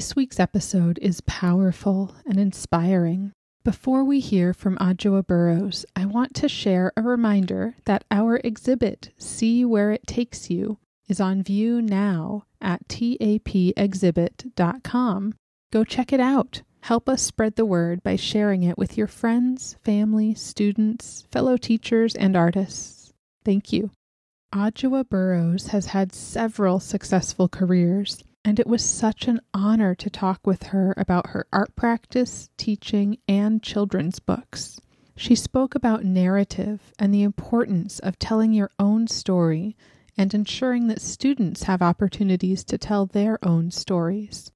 This week's episode is powerful and inspiring. Before we hear from Adjoa Burrows, I want to share a reminder that our exhibit, See Where It Takes You, is on view now at tapexhibit.com. Go check it out. Help us spread the word by sharing it with your friends, family, students, fellow teachers, and artists. Thank you. Adjoa Burrows has had several successful careers and it was such an honor to talk with her about her art practice, teaching, and children's books. She spoke about narrative and the importance of telling your own story and ensuring that students have opportunities to tell their own stories.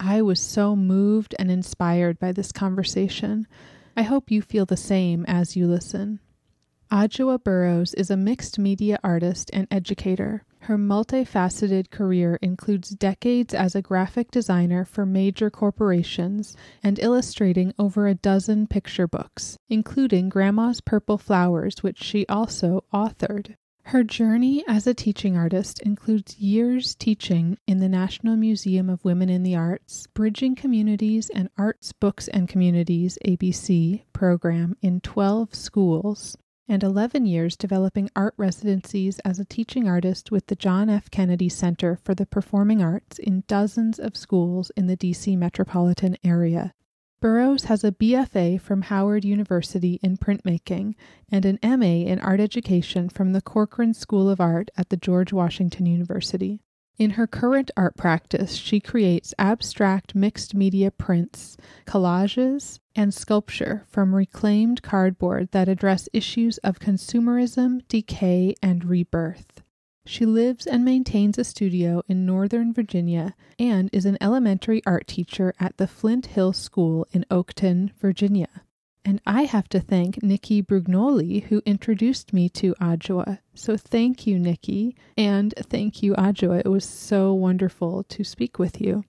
I was so moved and inspired by this conversation. I hope you feel the same as you listen. Adjoa Burrows is a mixed media artist and educator. Her multifaceted career includes decades as a graphic designer for major corporations and illustrating over a dozen picture books, including Grandma's Purple Flowers, which she also authored. Her journey as a teaching artist includes years teaching in the National Museum of Women in the Arts, Bridging Communities and Arts, Books and Communities ABC program in 12 schools, and 11 years developing art residencies as a teaching artist with the John F. Kennedy Center for the Performing Arts in dozens of schools in the DC metropolitan area. Burrows has a BFA from Howard University in printmaking and an MA in art education from the Corcoran School of Art at the George Washington University. In her current art practice, she creates abstract mixed media prints, collages, and sculpture from reclaimed cardboard that address issues of consumerism, decay, and rebirth. She lives and maintains a studio in Northern Virginia and is an elementary art teacher at the Flint Hill School in Oakton, Virginia. And I have to thank Nikki Brugnoli, who introduced me to Adjoa. So thank you, Nikki. And thank you, Adjoa. It was so wonderful to speak with you.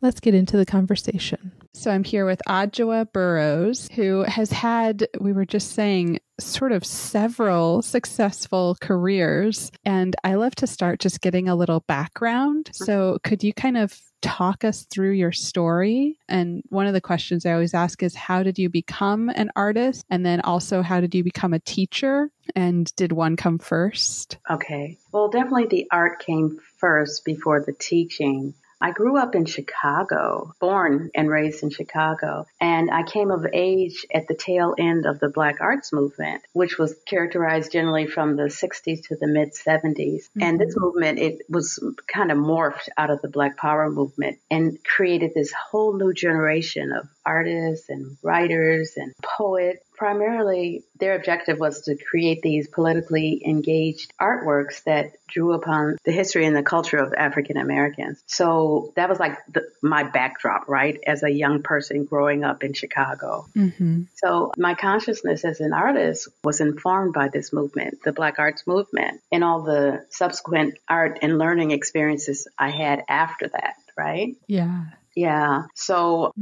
Let's get into the conversation. So I'm here with Adjoa Burrows, who has had, we were just saying, sort of several successful careers. And I love to start just getting a little background. So could you kind of talk us through your story? And one of the questions I always ask is how did you become an artist? And then also, how did you become a teacher? And did one come first? Okay. Well, definitely the art came first before the teaching. I grew up in Chicago, born and raised in Chicago, and I came of age at the tail end of the Black Arts Movement, which was characterized generally from the 60s to the mid 70s. Mm-hmm. And this movement, it was kind of morphed out of the Black Power movement and created this whole new generation of artists and writers and poets. Primarily, their objective was to create these politically engaged artworks that drew upon the history and the culture of African Americans. So that was like the, my backdrop, right, as a young person growing up in Chicago. Mm-hmm. So my consciousness as an artist was informed by this movement, the Black Arts Movement, and all the subsequent art and learning experiences I had after that, right? Yeah. Yeah. So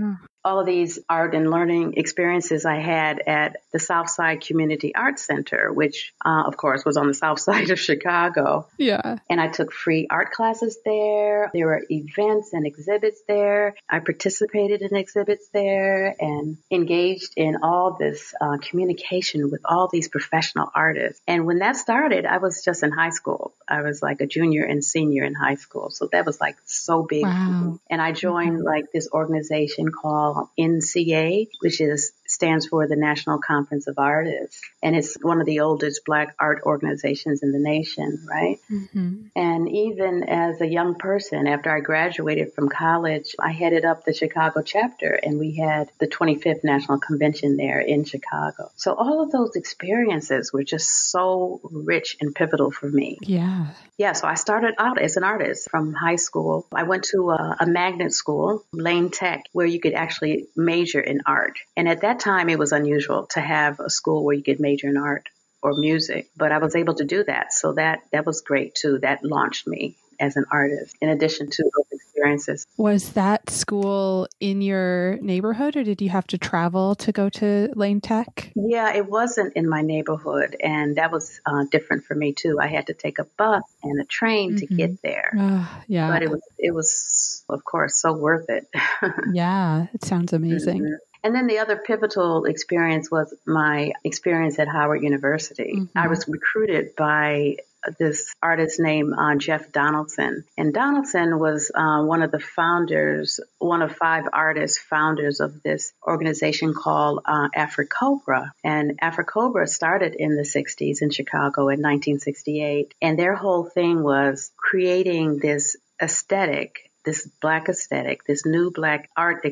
all of these art and learning experiences I had at the Southside Community Arts Center, which, uh, of course, was on the south side of Chicago. Yeah. And I took free art classes there. There were events and exhibits there. I participated in exhibits there and engaged in all this uh, communication with all these professional artists. And when that started, I was just in high school. I was like a junior and senior in high school. So that was like so big. Wow. And I joined like this organization called NCA, which is stands for the National Conference of Artists, and it's one of the oldest Black art organizations in the nation, right? Mm-hmm. And even as a young person, after I graduated from college, I headed up the Chicago chapter, and we had the 25th National Convention there in Chicago. So all of those experiences were just so rich and pivotal for me. Yeah. Yeah, so I started out as an artist from high school. I went to a, a magnet school, Lane Tech, where you could actually major in art. And at that time, it was unusual to have a school where you could major in art or music, but I was able to do that. So that, that was great too. That launched me as an artist in addition to those experiences. Was that school in your neighborhood or did you have to travel to go to Lane Tech? Yeah, it wasn't in my neighborhood and that was uh, different for me too. I had to take a bus and a train mm-hmm. to get there. Uh, yeah. But it was it was of course so worth it. yeah, it sounds amazing. Mm-hmm. And then the other pivotal experience was my experience at Howard University. Mm-hmm. I was recruited by this artist named uh, Jeff Donaldson. And Donaldson was uh, one of the founders, one of five artists founders of this organization called uh, AfriCOBRA. And AfriCOBRA started in the 60s in Chicago in 1968. And their whole thing was creating this aesthetic this black aesthetic, this new black art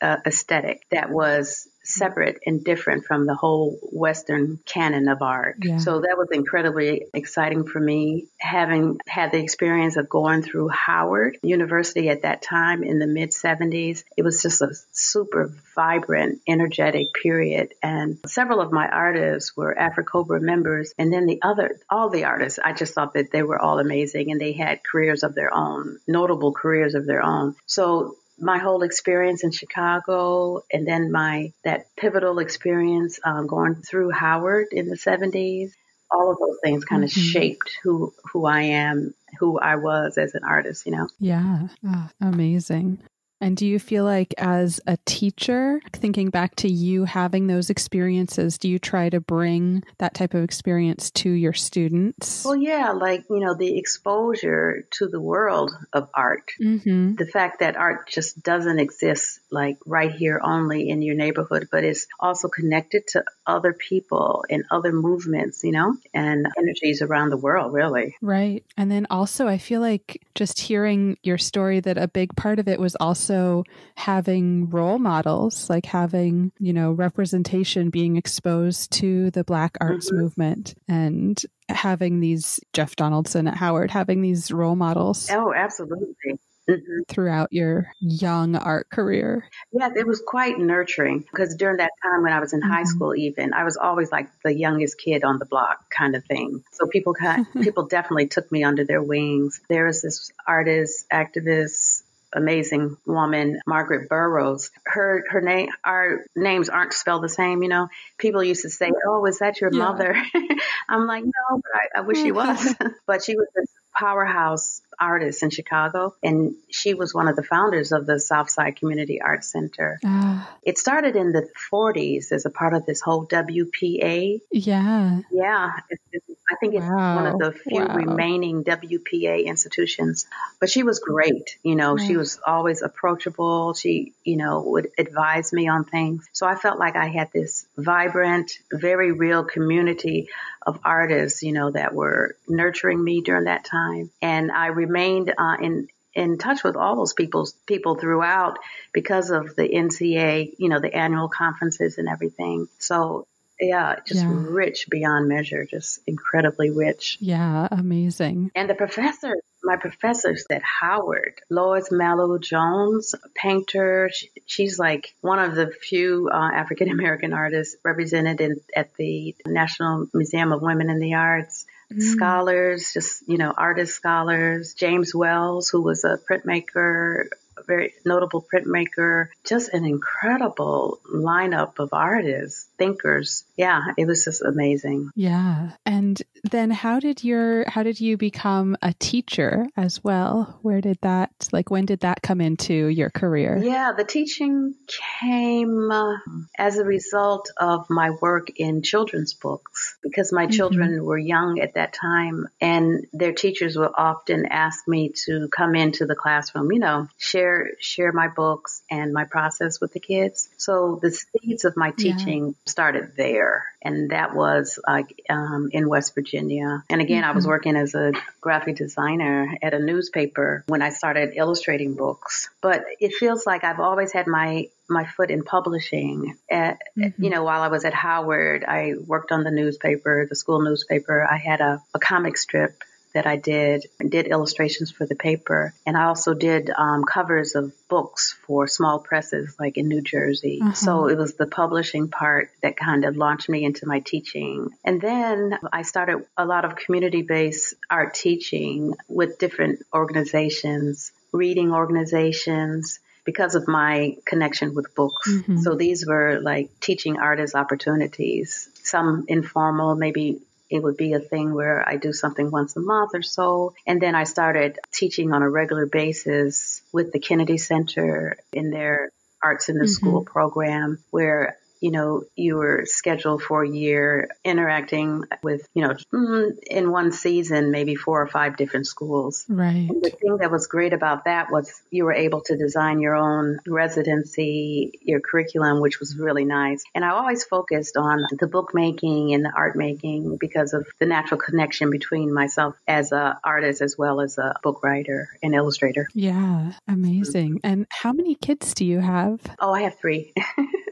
uh, aesthetic that was separate and different from the whole Western canon of art. Yeah. So that was incredibly exciting for me. Having had the experience of going through Howard University at that time in the mid 70s, it was just a super vibrant, energetic period. And several of my artists were AfriCOBRA members. And then the other, all the artists, I just thought that they were all amazing and they had careers of their own, notable careers of their own. So my whole experience in Chicago and then my that pivotal experience um, going through Howard in the 70s all of those things kind of mm-hmm. shaped who who I am, who I was as an artist, you know. Yeah. Oh, amazing. And do you feel like, as a teacher, thinking back to you having those experiences, do you try to bring that type of experience to your students? Well, yeah, like, you know, the exposure to the world of art, mm-hmm. the fact that art just doesn't exist like right here only in your neighborhood, but it's also connected to other people and other movements, you know, and energies around the world, really. Right. And then also, I feel like just hearing your story that a big part of it was also also having role models, like having, you know, representation being exposed to the Black arts mm-hmm. movement and having these Jeff Donaldson at Howard, having these role models. Oh, absolutely. Mm-hmm. throughout your young art career? Yes, it was quite nurturing because during that time when I was in mm-hmm. high school, even I was always like the youngest kid on the block kind of thing. So people kind, people definitely took me under their wings. There was this artist, activist, amazing woman, Margaret Burroughs. Her her name our names aren't spelled the same, you know. People used to say, "Oh, is that your yeah. mother?" I'm like, "No, but I, I wish she was." but she was this powerhouse artist in Chicago, and she was one of the founders of the Southside Community Arts Center. Uh, it started in the 40s as a part of this whole WPA. Yeah. Yeah. It's, it's, I think it's wow. one of the few wow. remaining WPA institutions. But she was great. You know, she was always approachable. She, you know, would advise me on things. So I felt like I had this vibrant, very real community of artists, you know, that were nurturing me during that time. And I remained uh, in in touch with all those people people throughout because of the NCA, you know, the annual conferences and everything. So yeah, just yeah. rich beyond measure, just incredibly rich. Yeah, amazing. And the professor, my professors at Howard, Lois Mailou Jones, painter, she, she's like one of the few uh, African American artists represented in, at the National Museum of Women in the Arts. Mm. Scholars, just, you know, artist scholars, James Wells, who was a printmaker, very notable printmaker, just an incredible lineup of artists thinkers. Yeah, it was just amazing. Yeah. And then how did your how did you become a teacher as well? Where did that like when did that come into your career? Yeah, the teaching came uh, as a result of my work in children's books because my mm-hmm. children were young at that time and their teachers would often ask me to come into the classroom, you know, share share my books and my process with the kids. So the seeds of my teaching yeah. Started there and that was like um, in West Virginia. And again, mm-hmm. I was mm-hmm. working as a graphic designer at a newspaper when I started illustrating books. But it feels like I've always had my my foot in publishing. At, mm-hmm. You know, while I was at Howard, I worked on the newspaper, the school newspaper. I had a, a comic strip that I did, did illustrations for the paper. And I also did um, covers of books for small presses like in New Jersey. Uh-huh. So it was the publishing part that kind of launched me into my teaching. And then I started a lot of community based art teaching with different organizations, reading organizations because of my connection with books. Mm-hmm. So these were like teaching artists opportunities, some informal, maybe it would be a thing where I do something once a month or so. And then I started teaching on a regular basis with the Kennedy Center in their Arts in the mm-hmm. School program where you know, you were scheduled for a year interacting with, you know, mm, in one season, maybe four or five different schools. Right. And the thing that was great about that was you were able to design your own residency, your curriculum, which was really nice. And I always focused on the bookmaking and the art making because of the natural connection between myself as an artist as well as a book writer and illustrator. Yeah, amazing. And how many kids do you have? Oh, I have three.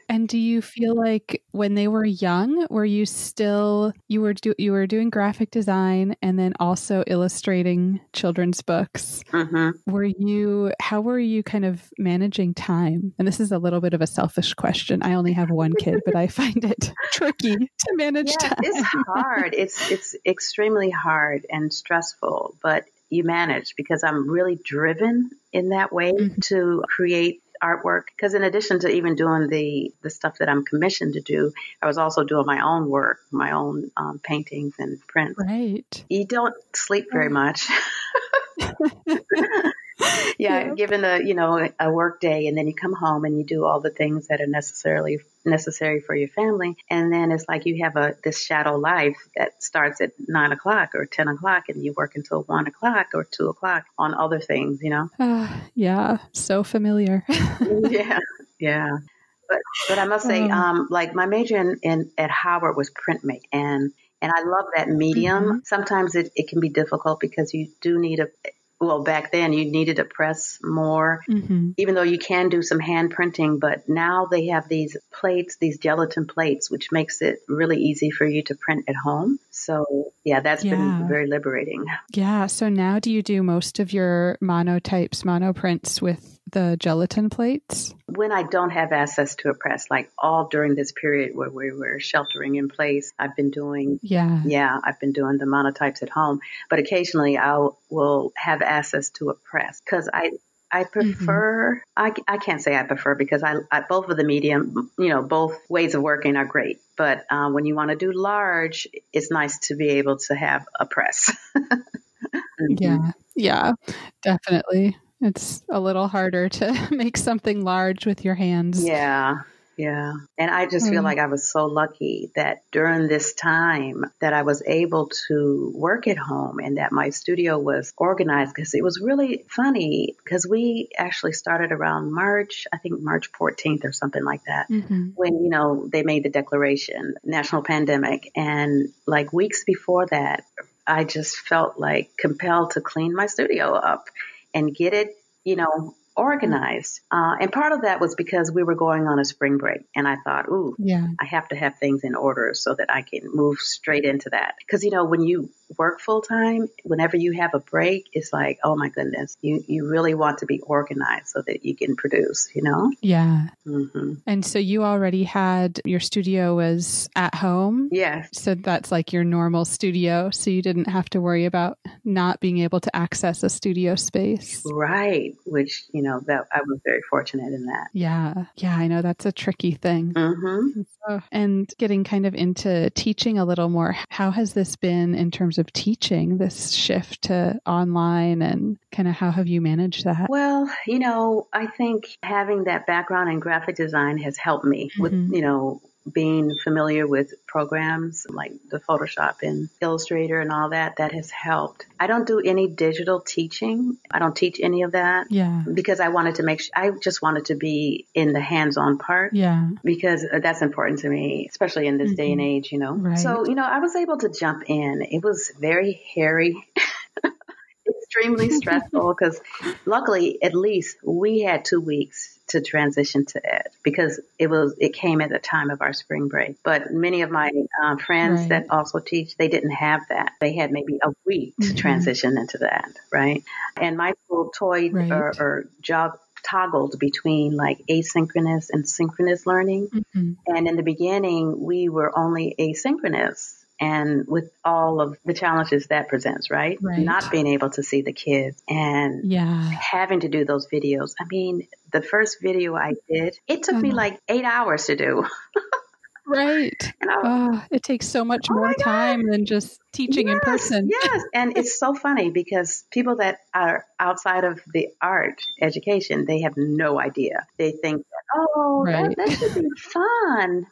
And do you feel like when they were young, were you still you were do, you were doing graphic design and then also illustrating children's books? Mm-hmm. Were you how were you kind of managing time? And this is a little bit of a selfish question. I only have one kid, but I find it tricky to manage yeah, time. It's hard. It's it's extremely hard and stressful, but you manage because I'm really driven in that way mm-hmm. to create artwork because in addition to even doing the the stuff that I'm commissioned to do, I was also doing my own work, my own um, paintings and prints. Right. You don't sleep very much. yeah, given a you know a work day, and then you come home and you do all the things that are necessarily necessary for your family, and then it's like you have a this shadow life that starts at nine o'clock or ten o'clock, and you work until one o'clock or two o'clock on other things, you know. Uh, yeah, so familiar. yeah, yeah. But but I must say, um, um, like my major in, in at Howard was printmaking, and and I love that medium. Mm-hmm. Sometimes it, it can be difficult because you do need a well, back then you needed to press more, mm-hmm. even though you can do some hand printing. But now they have these plates, these gelatin plates, which makes it really easy for you to print at home. So, yeah, that's yeah. been very liberating. Yeah. So now do you do most of your monotypes, monoprints with the gelatin plates? When I don't have access to a press, like all during this period where we were sheltering in place, I've been doing, yeah, yeah, I've been doing the monotypes at home. But occasionally I will have access to a press because I, I mm-hmm. prefer, mm-hmm. I, I can't say I prefer because I, I, both of the medium, you know, both ways of working are great. But uh, when you want to do large, it's nice to be able to have a press. mm-hmm. Yeah, yeah, definitely. It's a little harder to make something large with your hands. Yeah. Yeah. And I just feel mm. like I was so lucky that during this time that I was able to work at home and that my studio was organized because it was really funny because we actually started around March, I think March 14th or something like that, mm-hmm. when, you know, they made the declaration, national pandemic. And like weeks before that, I just felt like compelled to clean my studio up and get it, you know, organized. Uh, and part of that was because we were going on a spring break, and I thought, ooh, yeah, I have to have things in order so that I can move straight into that. Because you know, when you work full time, whenever you have a break, it's like, oh my goodness, you, you really want to be organized so that you can produce, you know? Yeah. hmm And so you already had your studio was at home. Yes. So that's like your normal studio. So you didn't have to worry about not being able to access a studio space. Right. Which, you know, that I was very fortunate in that. Yeah. Yeah. I know that's a tricky thing. hmm So- and getting kind of into teaching a little more, how has this been in terms of teaching this shift to online and kind of how have you managed that? Well, you know, I think having that background in graphic design has helped me with, Mhm. you know, being familiar with programs like the Photoshop and Illustrator and all that, that has helped. I don't do any digital teaching. I don't teach any of that Yeah. because I wanted to make sure, I just wanted to be in the hands-on part. Yeah. because uh, that's important to me, especially in this day and mm-hmm. age, you know. Right. So, you know, I was able to jump in. It was very hairy, extremely stressful because luckily, at least we had two weeks to transition to ed because it was it came at the time of our spring break. But many of my uh, friends Right. that also teach, they didn't have that. They had maybe a week to Mhm. transition into that, right? And my school toyed Right. or, or jog, toggled between like asynchronous and synchronous learning. Mhm. And in the beginning, we were only asynchronous. And with all of the challenges that presents, right? Right. Not being able to see the kids and Yeah. having to do those videos. I mean, the first video I did, it took me Uh-huh. like eight hours to do. Right. Oh, it takes so much Oh more time than just teaching in person. Yes, and it's so funny because people that are outside of the art education, they have no idea. They think, oh, that, that should be fun.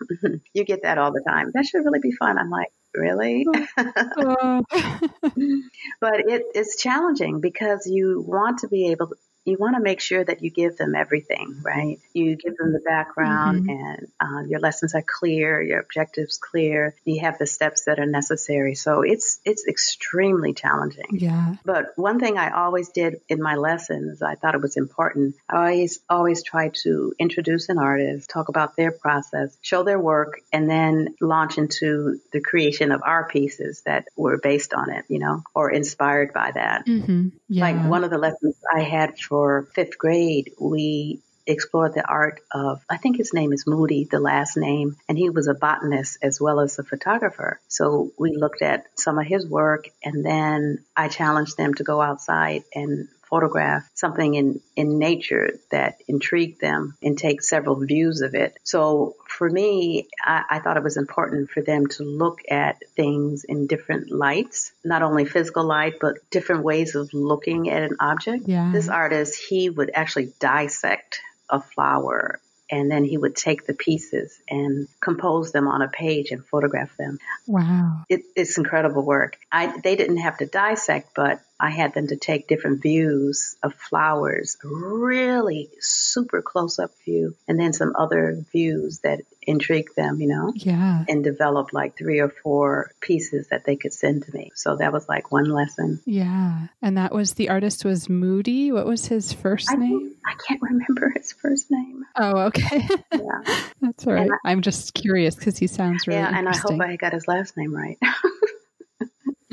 you get that all the time. That should really be fun. I'm like, really? Oh. but it's challenging because you want to be able to. You want to make sure that you give them everything, right? You give them the background and uh, your lessons are clear, your objectives clear. You have the steps that are necessary. So it's it's extremely challenging. yeah. But one thing I always did in my lessons, I thought it was important. I always, always try to introduce an artist, talk about their process, show their work, and then launch into the creation of our pieces that were based on it, you know, or inspired by that. hmm Yeah. Like one of the lessons I had for fifth grade, we explored the art of, I think his name is Moody, the last name, and he was a botanist as well as a photographer. So we looked at some of his work and then I challenged them to go outside and photograph something in, in nature that intrigued them and take several views of it. So for me, I, I thought it was important for them to look at things in different lights, not only physical light, but different ways of looking at an object. Yeah. This artist, he would actually dissect a flower and then he would take the pieces and compose them on a page and photograph them. wow. It, it's incredible work. I, they didn't have to dissect, but I had them to take different views of flowers, really super close up view, and then some other views that intrigue them, you know, Yeah. and develop like three or four pieces that they could send to me. So that was like one lesson. Yeah. And that was the artist was Moody. What was his first I, name? I can't remember his first name. Oh, okay. Yeah. That's all right. And I'm just curious because he sounds really yeah, and I hope. I got his last name right.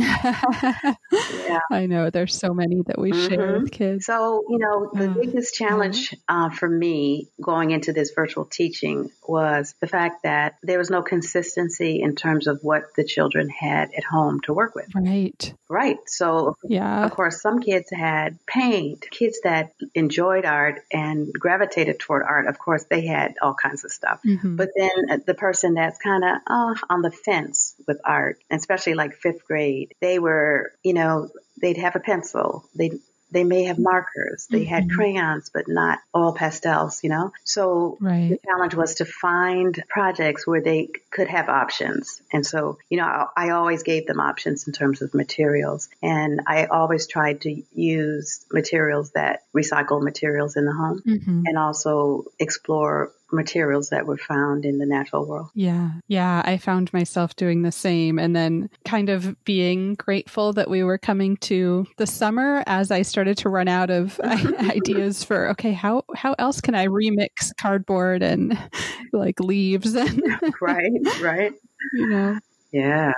yeah. I know there's so many that we share Mhm. with kids. So, you know, the Uh, biggest challenge uh, for me going into this virtual teaching was the fact that there was no consistency in terms of what the children had at home to work with. Right. Right. So, Yeah. of course, some kids had paint. Kids that enjoyed art and gravitated toward art, of course, they had all kinds of stuff. Mhm. But then uh, the person that's kind of uh, on the fence with art, especially like fifth grade, they were, you know, they'd have a pencil. They they may have markers. They had Mhm. crayons, but not all pastels, you know. So the challenge was to find projects where they could have options. And so, you know, I, I always gave them options in terms of materials. And I always tried to use materials that recycle materials in the home hmm and also explore materials that were found in the natural world. Yeah. Yeah. I found myself doing the same and then kind of being grateful that we were coming to the summer as I started to run out of ideas for, okay, how, how else can I remix cardboard and like leaves and, right, right. you know, Yeah.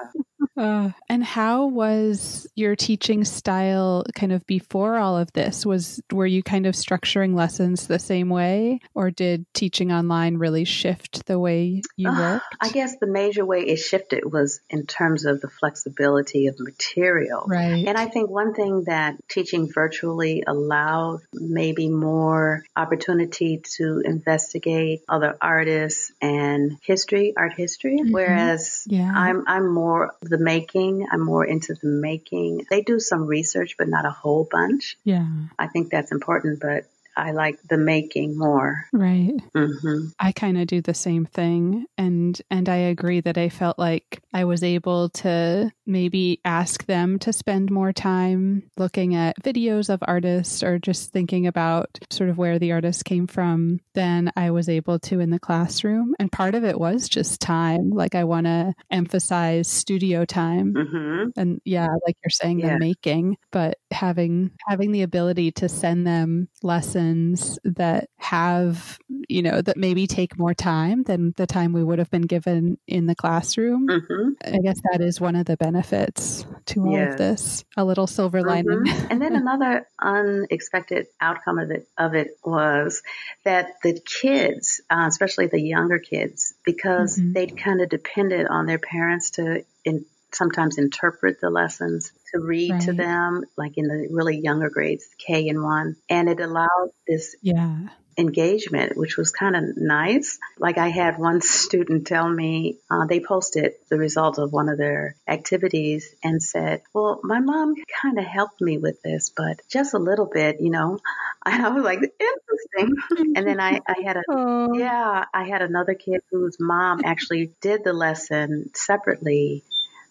Uh, and how was your teaching style kind of before all of this? Was were you kind of structuring lessons the same way, or did teaching online really shift the way you Uh, worked? I guess the major way it shifted was in terms of the flexibility of material. right. And I think one thing that teaching virtually allowed maybe more opportunity to investigate other artists and history, art history, Mhm. whereas Yeah. I'm I'm more the making. I'm more into the making. They do some research, but not a whole bunch. yeah. I think that's important, but I like the making more. Right. hmm I kind of do the same thing and and I agree that I felt like I was able to maybe ask them to spend more time looking at videos of artists or just thinking about sort of where the artist came from than I was able to in the classroom and part of it was just time like I want to emphasize studio time hmm and yeah like you're saying Yeah. the making but having having the ability to send them lessons that have you know that maybe take more time than the time we would have been given in the classroom hmm i guess that is one of the benefits to all of this a little silver lining Mhm. and then another unexpected outcome of it of it was that the kids, uh, especially the younger kids, because Mhm. they'd kind of depended on their parents to in, sometimes interpret the lessons, to read to them, like in the really younger grades, K and one, and it allowed this yeah engagement, which was kind of nice. Like I had one student tell me uh, they posted the result of one of their activities and said, "Well, my mom kind of helped me with this, but just a little bit, you know." And I was like, "Interesting." And then I, I had a oh yeah, I had another kid whose mom actually did the lesson separately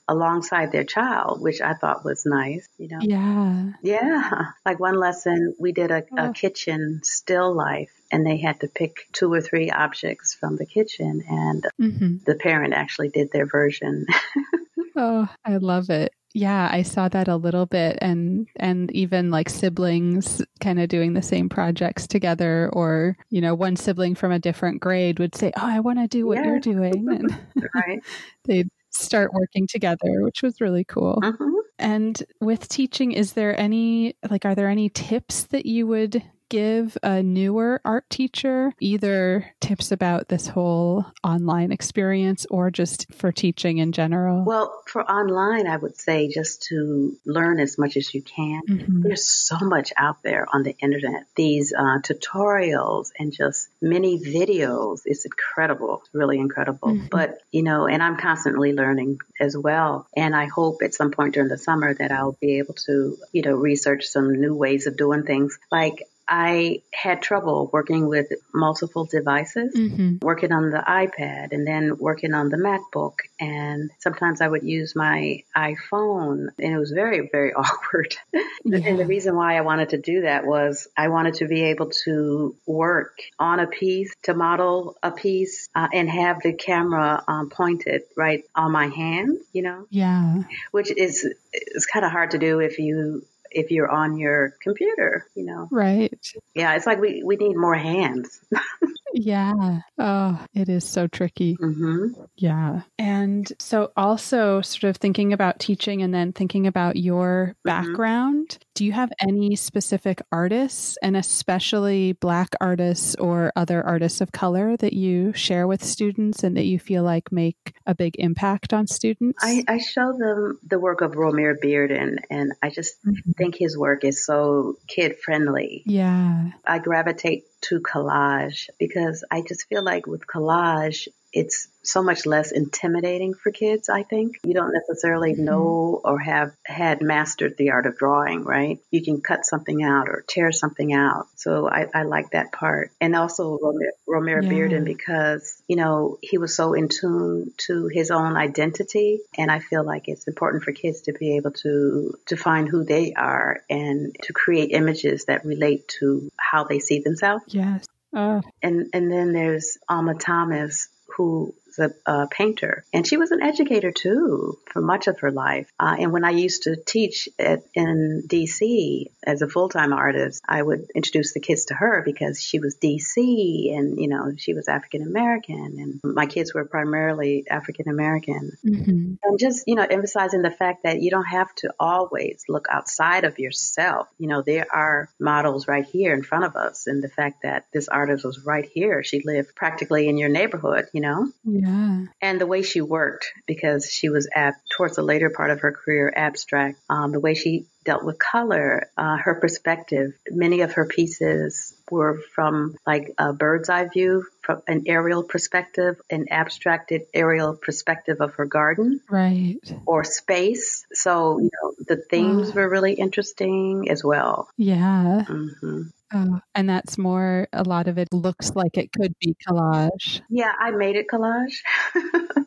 alongside their child, which I thought was nice, you know. yeah Yeah. Like one lesson, we did a, a kitchen still life and they had to pick two or three objects from the kitchen and mm-hmm. the parent actually did their version. oh i love it yeah i saw that a little bit and and even like siblings kind of doing the same projects together or you know one sibling from a different grade would say oh i want to do what Yeah. you're doing and right. they'd start working together which was really cool. Hmm and with teaching is there any like are there any tips that you would give a newer art teacher either tips about this whole online experience or just for teaching in general Well, for online, I would say just to learn as much as you can. Mhm. There's so much out there on the internet. These uh, tutorials and just many videos. It's incredible. It's really incredible. Mhm. But, you know, and I'm constantly learning as well. And I hope at some point during the summer that I'll be able to, you know, research some new ways of doing things. Like I had trouble working with multiple devices Mhm. working on the iPad and then working on the MacBook. And sometimes I would use my iPhone and it was very, very awkward. And the reason why I wanted to do that was I wanted to be able to work on a piece, to model a piece, uh, and have the camera um, pointed right on my hand, you know, yeah which is, it's kind of hard to do if you, if you're on your computer, you know. right Yeah, it's like we, we need more hands. yeah oh it is so tricky hmm Yeah. And so, also sort of thinking about teaching and then thinking about your background, do you have any specific artists, and especially Black artists or other artists of color, that you share with students and that you feel like make a big impact on students? I, I show them the work of Romare Bearden, and I just Mhm. think his work is so kid friendly. yeah. I gravitate to collage because I just feel like with collage, it's so much less intimidating for kids, I think. You don't necessarily Mhm. know or have had mastered the art of drawing, right? You can cut something out or tear something out. So I, I like that part. And also Romare, Romare Yeah. Bearden because, you know, he was so in tune to his own identity. And I feel like it's important for kids to be able to, to find who they are and to create images that relate to how they see themselves. Yes. Oh, And and then there's Alma Thomas, who a, a painter, and she was an educator too for much of her life. Uh, and when I used to teach at, in DC as a full time artist, I would introduce the kids to her because she was DC, and you know she was African American, and my kids were primarily African American, mm-hmm. and just you know emphasizing the fact that you don't have to always look outside of yourself. You know there are models right here in front of us, and the fact that this artist was right here, she lived practically in your neighborhood. You know, yeah, and the way she worked because she was at towards the later part of her career abstract, um, the way she dealt with color, uh, her perspective. Many of her pieces were from like a bird's eye view, from an aerial perspective, an abstracted aerial perspective of her garden, right, or space. So you know the themes were really interesting as well. Yeah. Mm-hmm. Oh, and that's more, a lot of it looks like it could be collage. Yeah, I made it collage.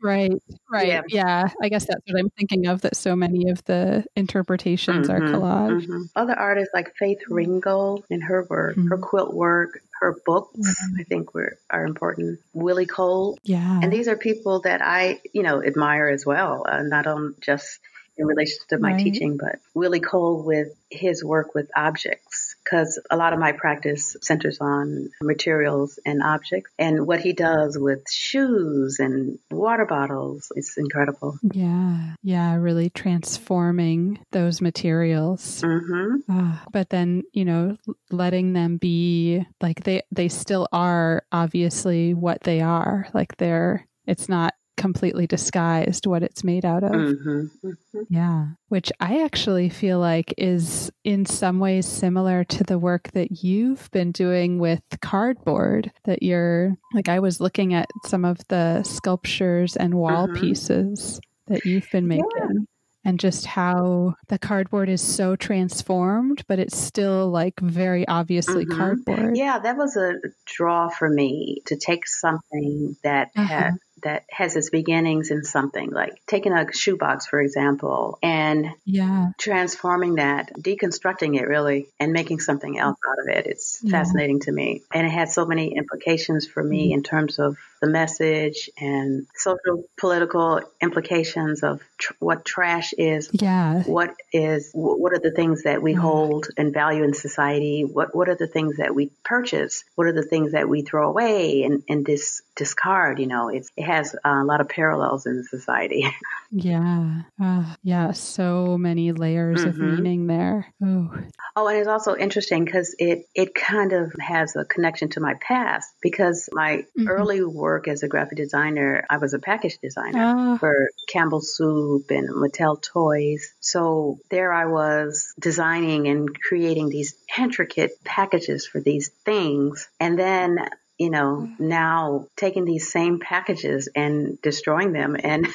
Right, right. Yeah. yeah. I guess that's what I'm thinking of that so many of the interpretations mm-hmm, are collage. Mm-hmm. Other artists like Faith Ringgold and her work, mm-hmm. her quilt work, her books, I think were are important. Willie Cole. Yeah. And these are people that I, you know, admire as well, uh, not on just in relation to my right. teaching, but Willie Cole with his work with objects, because a lot of my practice centers on materials and objects. And what he does with shoes and water bottles is incredible. Yeah. Yeah. Really transforming those materials. Mm-hmm. Uh, but then, you know, letting them be like they, they still are obviously what they are. Like they're, it's not completely disguised what it's made out of. Mm-hmm, mm-hmm. Yeah, which I actually feel like is in some ways similar to the work that you've been doing with cardboard. That you're like, I was looking at some of the sculptures and wall mm-hmm. pieces that you've been making. Yeah and just how the cardboard is so transformed, but it's still like very obviously mm-hmm. cardboard. Yeah, that was a draw for me to take something that uh-huh. had that has its beginnings in something like taking a shoebox for example and yeah transforming that deconstructing it really and making something else out of it it's yeah. fascinating to me and it had so many implications for me mm-hmm. in terms of the message and social political implications of tr- what trash is. Yeah. What is what are the things that we hold and value in society? What what are the things that we purchase? What are the things that we throw away and, and dis, discard you know? It's, it has a lot of parallels in society. Yeah. Uh, yeah so many layers mm-hmm. of meaning there. Oh oh and it's also interesting because it it kind of has a connection to my past because my mm-hmm. early work work as a graphic designer, I was a package designer uh. for Campbell Soup and Mattel Toys. So there I was designing and creating these intricate packages for these things. And then you know, now taking these same packages and destroying them and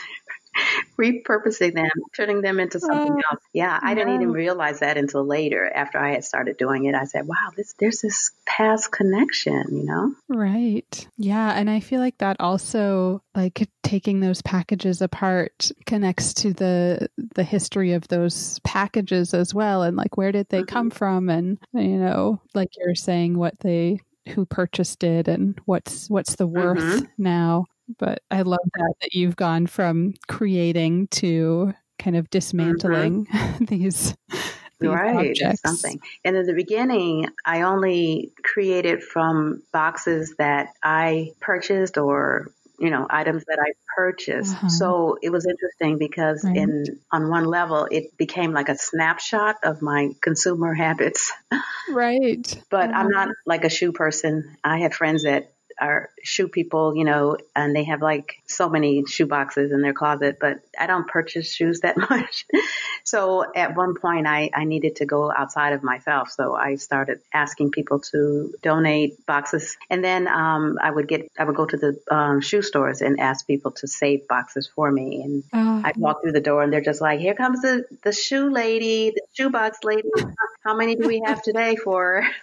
repurposing them, turning them into something oh, else. Yeah, I didn't even realize that until later after I had started doing it. I said, wow, this, there's this past connection, you know? Right. Yeah. And I feel like that also, like taking those packages apart connects to the the history of those packages as well and like where did they mm-hmm. come from and you know like you're saying what they who purchased it and what's what's the worth mm-hmm. now but I love that that you've gone from creating to kind of dismantling mm-hmm. these, these right objects. something and in the beginning i only created from boxes that i purchased or you know items that i purchased uh-huh. so it was interesting because right. in on one level it became like a snapshot of my consumer habits right but uh-huh. i'm not like a shoe person i had friends that are shoe people, you know, and they have like so many shoe boxes in their closet, but I don't purchase shoes that much. so at one point I, I needed to go outside of myself. So I started asking people to donate boxes. And then, um, I would get, I would go to the, um, shoe stores and ask people to save boxes for me. And uh, I'd walk through the door and they're just like, here comes the, the shoe lady, the shoe box lady. How many do we have today for?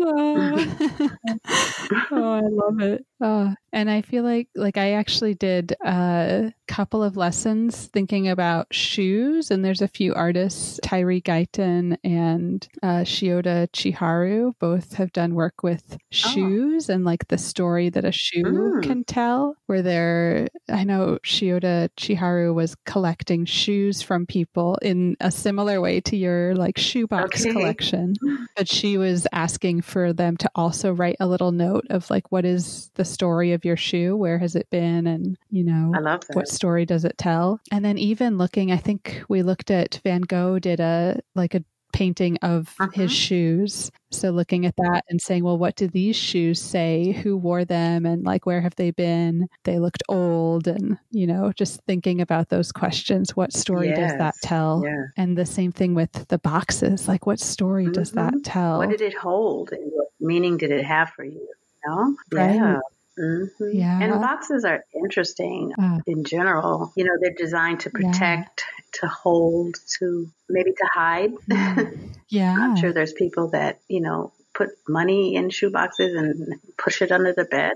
oh. oh, I love it. Uh, and I feel like like I actually did a couple of lessons thinking about shoes, and there's a few artists, Tyree Guyton and uh, Shiota Chiharu, both have done work with shoes oh. and like the story that a shoe mm. can tell. Where they're, I know Shiota Chiharu was collecting shoes from people in a similar way to your like shoebox okay. collection, but she was asking for them to also write a little note of like what is the story of your shoe? Where has it been? And, you know, what story does it tell? And then even looking, I think we looked at Van Gogh did a like a painting of uh-huh. his shoes. So looking at that and saying, well, what do these shoes say? Who wore them? And like, where have they been? They looked old. And, you know, just thinking about those questions. What story yes. does that tell? Yeah. And the same thing with the boxes. Like, what story mm-hmm. does that tell? What did it hold? And what meaning did it have for you? you know? Right. Yeah. Mm-hmm. Yeah. And boxes are interesting uh, in general. You know, they're designed to protect. To hold, to maybe to hide. Mm. Yeah. I'm sure there's people that, you know, put money in shoe boxes and push it under the bed.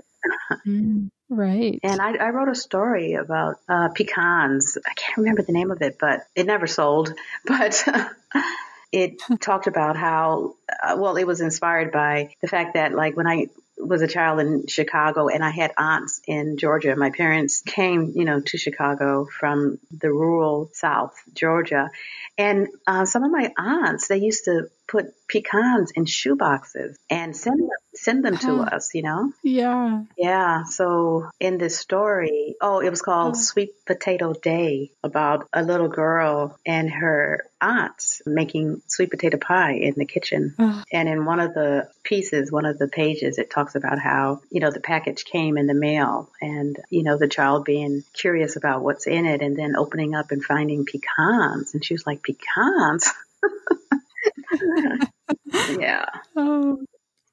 mm, right. And I, I, wrote a story about uh, pecans. I can't remember the name of it, but it never sold. But it talked about how, uh, well, it was inspired by the fact that, like, when I was a child in Chicago and I had aunts in Georgia. My parents came, you know, to Chicago from the rural South, Georgia. And uh, some of my aunts, they used to put pecans in shoe boxes and send them, send them to us, you know? Yeah. Yeah. So in this story, oh, it was called oh. Sweet Potato Day about a little girl and her aunts making sweet potato pie in the kitchen. Oh. And in one of the pieces, one of the pages, it talks about how, you know, the package came in the mail and, you know, the child being curious about what's in it and then opening up and finding pecans. And she was like, pecans? yeah. Oh,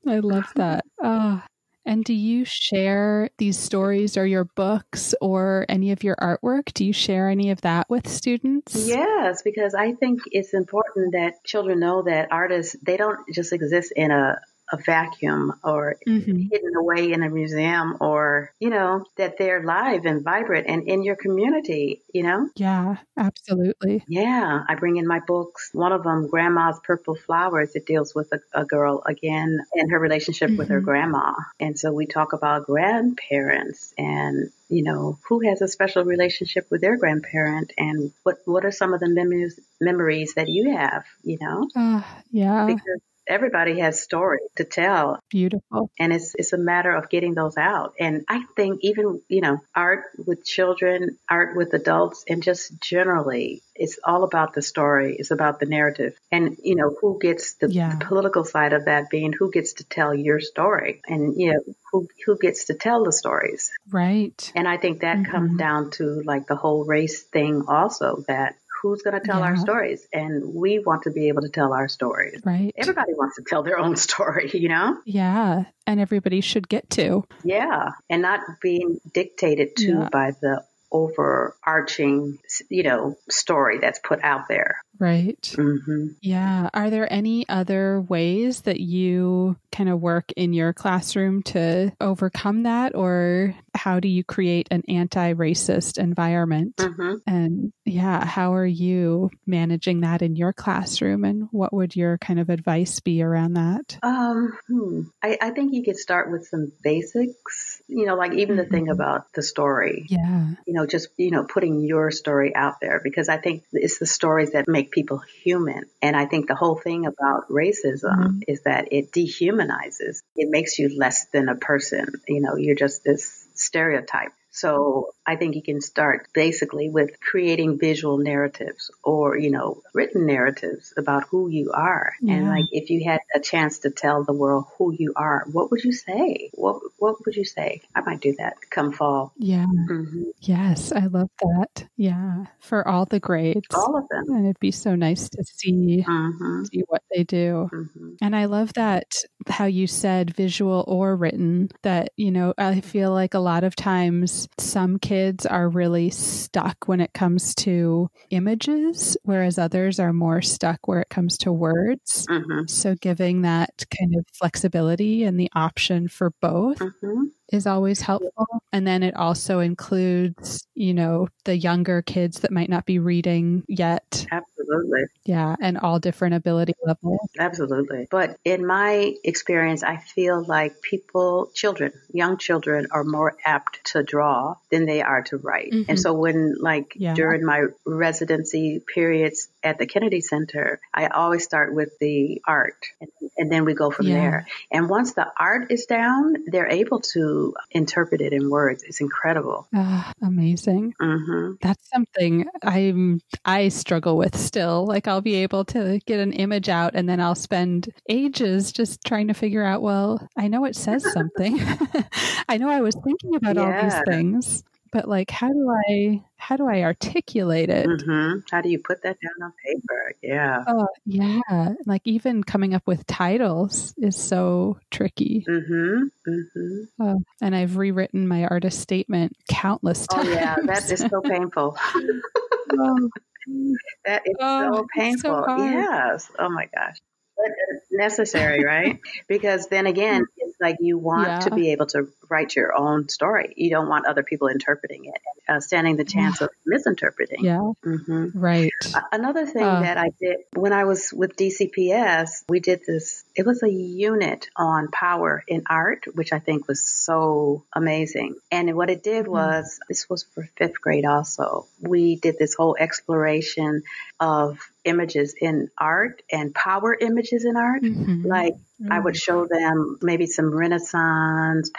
I love that. Oh. And do you share these stories or your books or any of your artwork? Do you share any of that with students? Yes, because I think it's important that children know that artists, they don't just exist in a a vacuum or mm-hmm. hidden away in a museum or, you know, that they're live and vibrant and in your community, you know? Yeah, absolutely. Yeah. I bring in my books. One of them, Grandma's Purple Flowers, it deals with a, a girl again and her relationship mm-hmm. with her mm-hmm. grandma. And so we talk about grandparents and you know, who has a special relationship with their grandparent and what, what are some of the memories, memories that you have, you know? Uh, yeah. Because everybody has stories to tell. Beautiful. And it's it's a matter of getting those out. And I think even, you know, art with children, art with adults and just generally it's all about the story. It's about the narrative. And, you know, who gets the, yeah. the political side of that being who gets to tell your story and, you know, who, who gets to tell the stories. Right. And I think that mm-hmm. comes down to like the whole race thing also that who's going to tell yeah. our stories? And we want to be able to tell our stories. Right. Everybody wants to tell their own story you know? Yeah. And everybody should get to. Yeah. And not being dictated to yeah. by the overarching you know story that's put out there Right. Mm-hmm. Yeah. Are there any other ways that you kind of work in your classroom to overcome that? Or how do you create an anti racist environment? Mm-hmm. And yeah, how are you managing that in your classroom? And what would your kind of advice be around that? Um, hmm. I, I think you could start with some basics, you know, like even the thing mm-hmm. about the story. Yeah. You know, just, you know, putting your story out there because I think it's the stories that make people human. And I think the whole thing about racism mm-hmm. is that it dehumanizes. It makes you less than a person. You know, you're just this stereotype. So I think you can start basically with creating visual narratives or, you know, written narratives about who you are. Yeah. And like if you had a chance to tell the world who you are, what would you say? What what would you say? I might do that come fall. Yeah. Mm-hmm. Yes, I love that. Yeah. For all the grades. All of them. And it'd be so nice to see mm-hmm. see what they do. Mm-hmm. And I love that how you said visual or written that, you know, I feel like a lot of times some kids are really stuck when it comes to images, whereas others are more stuck where it comes to words. Mm-hmm. So giving that kind of flexibility and the option for both. Mm-hmm is always helpful. And then it also includes, you know, the younger kids that might not be reading yet. Absolutely. Yeah. And all different ability levels. Absolutely. But in my experience, I feel like people, children, young children are more apt to draw than they are to write. Mm-hmm. And so when, like, yeah. during my residency periods at the Kennedy Center, I always start with the art and, and then we go from yeah. there. And once the art is down, they're able to interpret it in words. It's incredible. Uh, amazing. Mm-hmm. That's something I'm I struggle with still. Like I'll be able to get an image out, and then I'll spend ages just trying to figure out. Well, I know it says something. I know I was thinking about yeah. all these things, but like how do i how do i articulate it? Mm-hmm. how do you put that down on paper? Yeah. Oh yeah. Like even coming up with titles is so tricky. Mm-hmm. Mm-hmm. Oh, and i've rewritten my artist statement countless times oh yeah. That is so painful. Oh. that is oh, so painful. so yes. Oh my gosh. But necessary, right? because then again, it's like you want yeah. to be able to write your own story. You don't want other people interpreting it, uh, standing the chance yeah. of misinterpreting. Yeah. Mm-hmm. Right. Another thing uh, that I did when I was with DCPS, we did this, it was a unit on power in art, which I think was so amazing. And what it did mm. was, mm. this was for fifth grade also, we did this whole exploration of images in art and power images in art. Mm-hmm. Like mm-hmm. I would show them maybe some Renaissance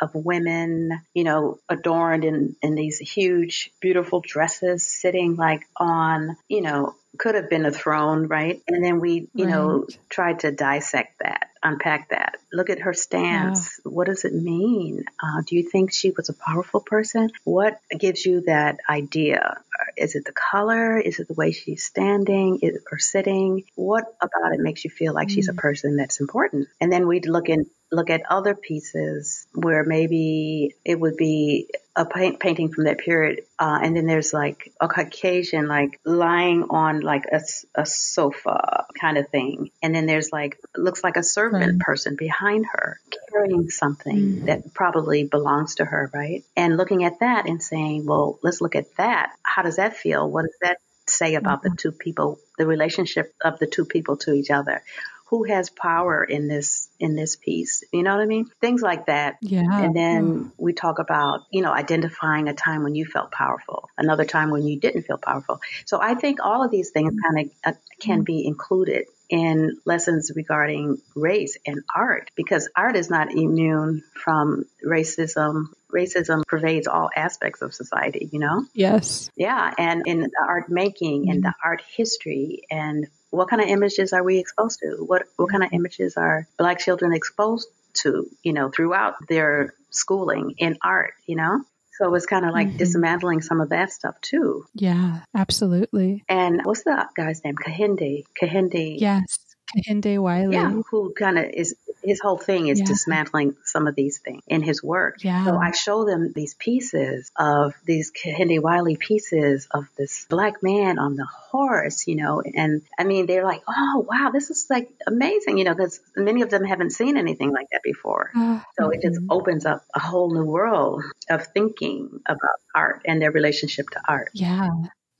of women, you know, adorned in, in these huge, beautiful dresses sitting like on, you know, could have been a throne, right? And then we, you right. know, tried to dissect that, unpack that. Look at her stance. What does it mean? Uh, do you think she was a powerful person? What gives you that idea? Is it the color? Is it the way she's standing or sitting? What about it makes you feel like mm. she's a mm. person that's important? And then we'd look in look at other pieces where maybe it would be a paint, painting from that period, uh, and then there's like a Caucasian like lying on like a, a sofa kind of thing, and then there's like looks like a servant right. person behind her carrying something mm. that probably belongs to her, right? And looking at that and saying, well, let's look at that. How does that feel? What does that say about mm-hmm. the two people, the relationship of the two people to each other? Who has power in this in this piece you know what i mean things like that yeah and then mm. we talk about you know identifying a time when you felt powerful another time when you didn't feel powerful so i think all of these things kind of uh, can be included in lessons regarding race and art because art is not immune from racism racism pervades all aspects of society, you know? Yes. Yeah. And in the art making and the art history and what kind of images are we exposed to? What what kind of images are black children exposed to, you know, throughout their schooling in art, you know? So it's kind of like mm-hmm. dismantling some of that stuff too. Yeah, absolutely. And what's the guy's name? Kehinde. Kehinde. Yes. Kehinde Wiley. Yeah, who kind of is his whole thing is yeah. dismantling some of these things in his work. Yeah. So I show them these pieces of these Kehinde Wiley pieces of this black man on the horse, you know, and I mean, they're like, oh, wow, this is like amazing, you know, because many of them haven't seen anything like that before. Uh, so mm-hmm. it just mm-hmm. opens up a whole new world of thinking about art and their relationship to art. Yeah.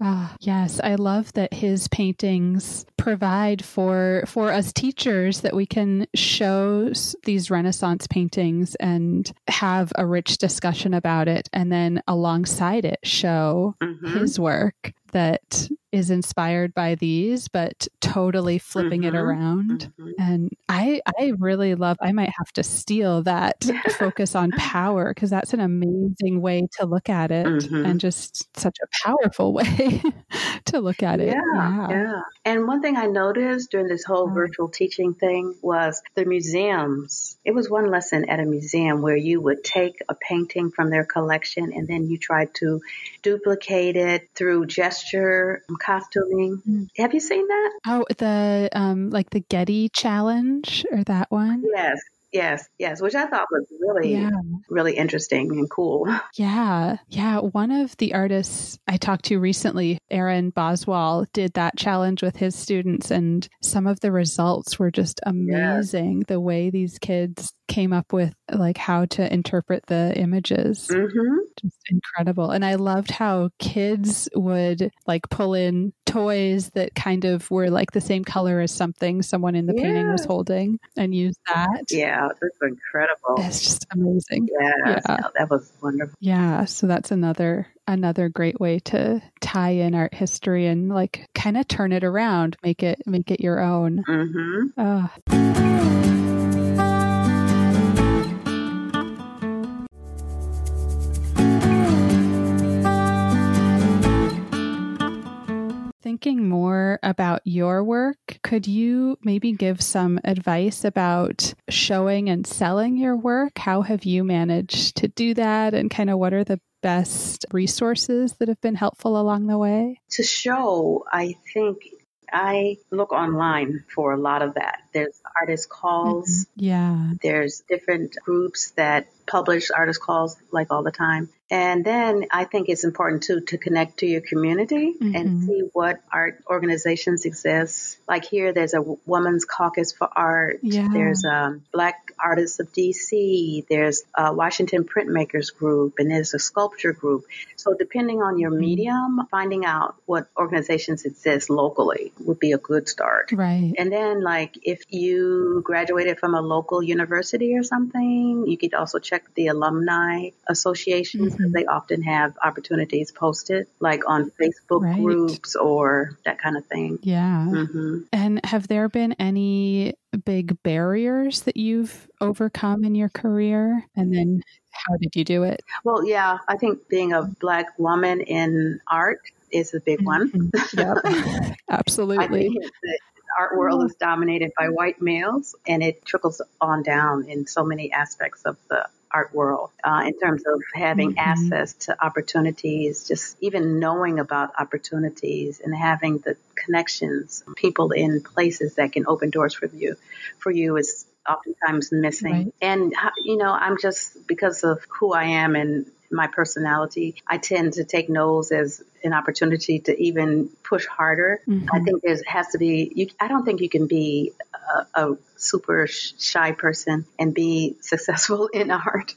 Ah, yes, I love that his paintings provide for for us teachers that we can show these Renaissance paintings and have a rich discussion about it, and then alongside it show mm-hmm. his work that is inspired by these, but totally flipping mm-hmm. it around. Mm-hmm. And I, I really love, I might have to steal that focus on power because that's an amazing way to look at it mm-hmm. and just such a powerful way to look at it. Yeah, yeah. yeah. And one thing I noticed during this whole virtual teaching thing was the museums. It was one lesson at a museum where you would take a painting from their collection and then you tried to duplicate it through gesture costuming. Mm. Have you seen that? Oh, the um, like the Getty challenge or that one? Yes. yes, yes, which I thought was really, Yeah. really interesting and cool. Yeah. Yeah. One of the artists I talked to recently, Aaron Boswell, did that challenge with his students, and some of the results were just amazing. The way these kids came up with like how to interpret the images. hmm Just incredible. And I loved how kids would like pull in toys that kind of were like the same color as something someone in the painting was holding and use that. Yeah, that's incredible. It's just amazing. Yes, Yeah. that was wonderful. Yeah, so that's another another great way to tie in art history and like kind of turn it around, make it make it your own. hmm Uh, Thinking more about your work, could you maybe give some advice about showing and selling your work? How have you managed to do that? And kind of what are the best resources that have been helpful along the way? To show, I think I look online for a lot of that. There's artist calls. Mm-hmm. Yeah. There's different groups that publish artist calls like all the time. And then I think it's important too to connect to your community Mhm. and see what art organizations exist. Like here, there's a Women's Caucus for Art. Yeah. There's a Black Artists of DC. There's a Washington Printmakers Group, and there's a sculpture group. So depending on your medium, finding out what organizations exist locally would be a good start. Right. And then, like, if you graduated from a local university or something, you could also check the alumni associations because they often have opportunities posted, like on Facebook Right. groups or that kind of thing. Yeah. hmm And have there been any big barriers that you've overcome in your career? And then how did you do it? Well, yeah, I think being a black woman in art is a big one. Yep. I Absolutely. Art world is dominated by white males, and it trickles on down in so many aspects of the art world uh, in terms of having Mhm. access to opportunities, just even knowing about opportunities and having the connections, people in places that can open doors for you, for you is oftentimes missing. Right. And you know, I'm just because of who I am and my personality, I tend to take no's as an opportunity to even push harder. Mhm. I think there has to be. You, I don't think you can be a, a super shy person and be successful in art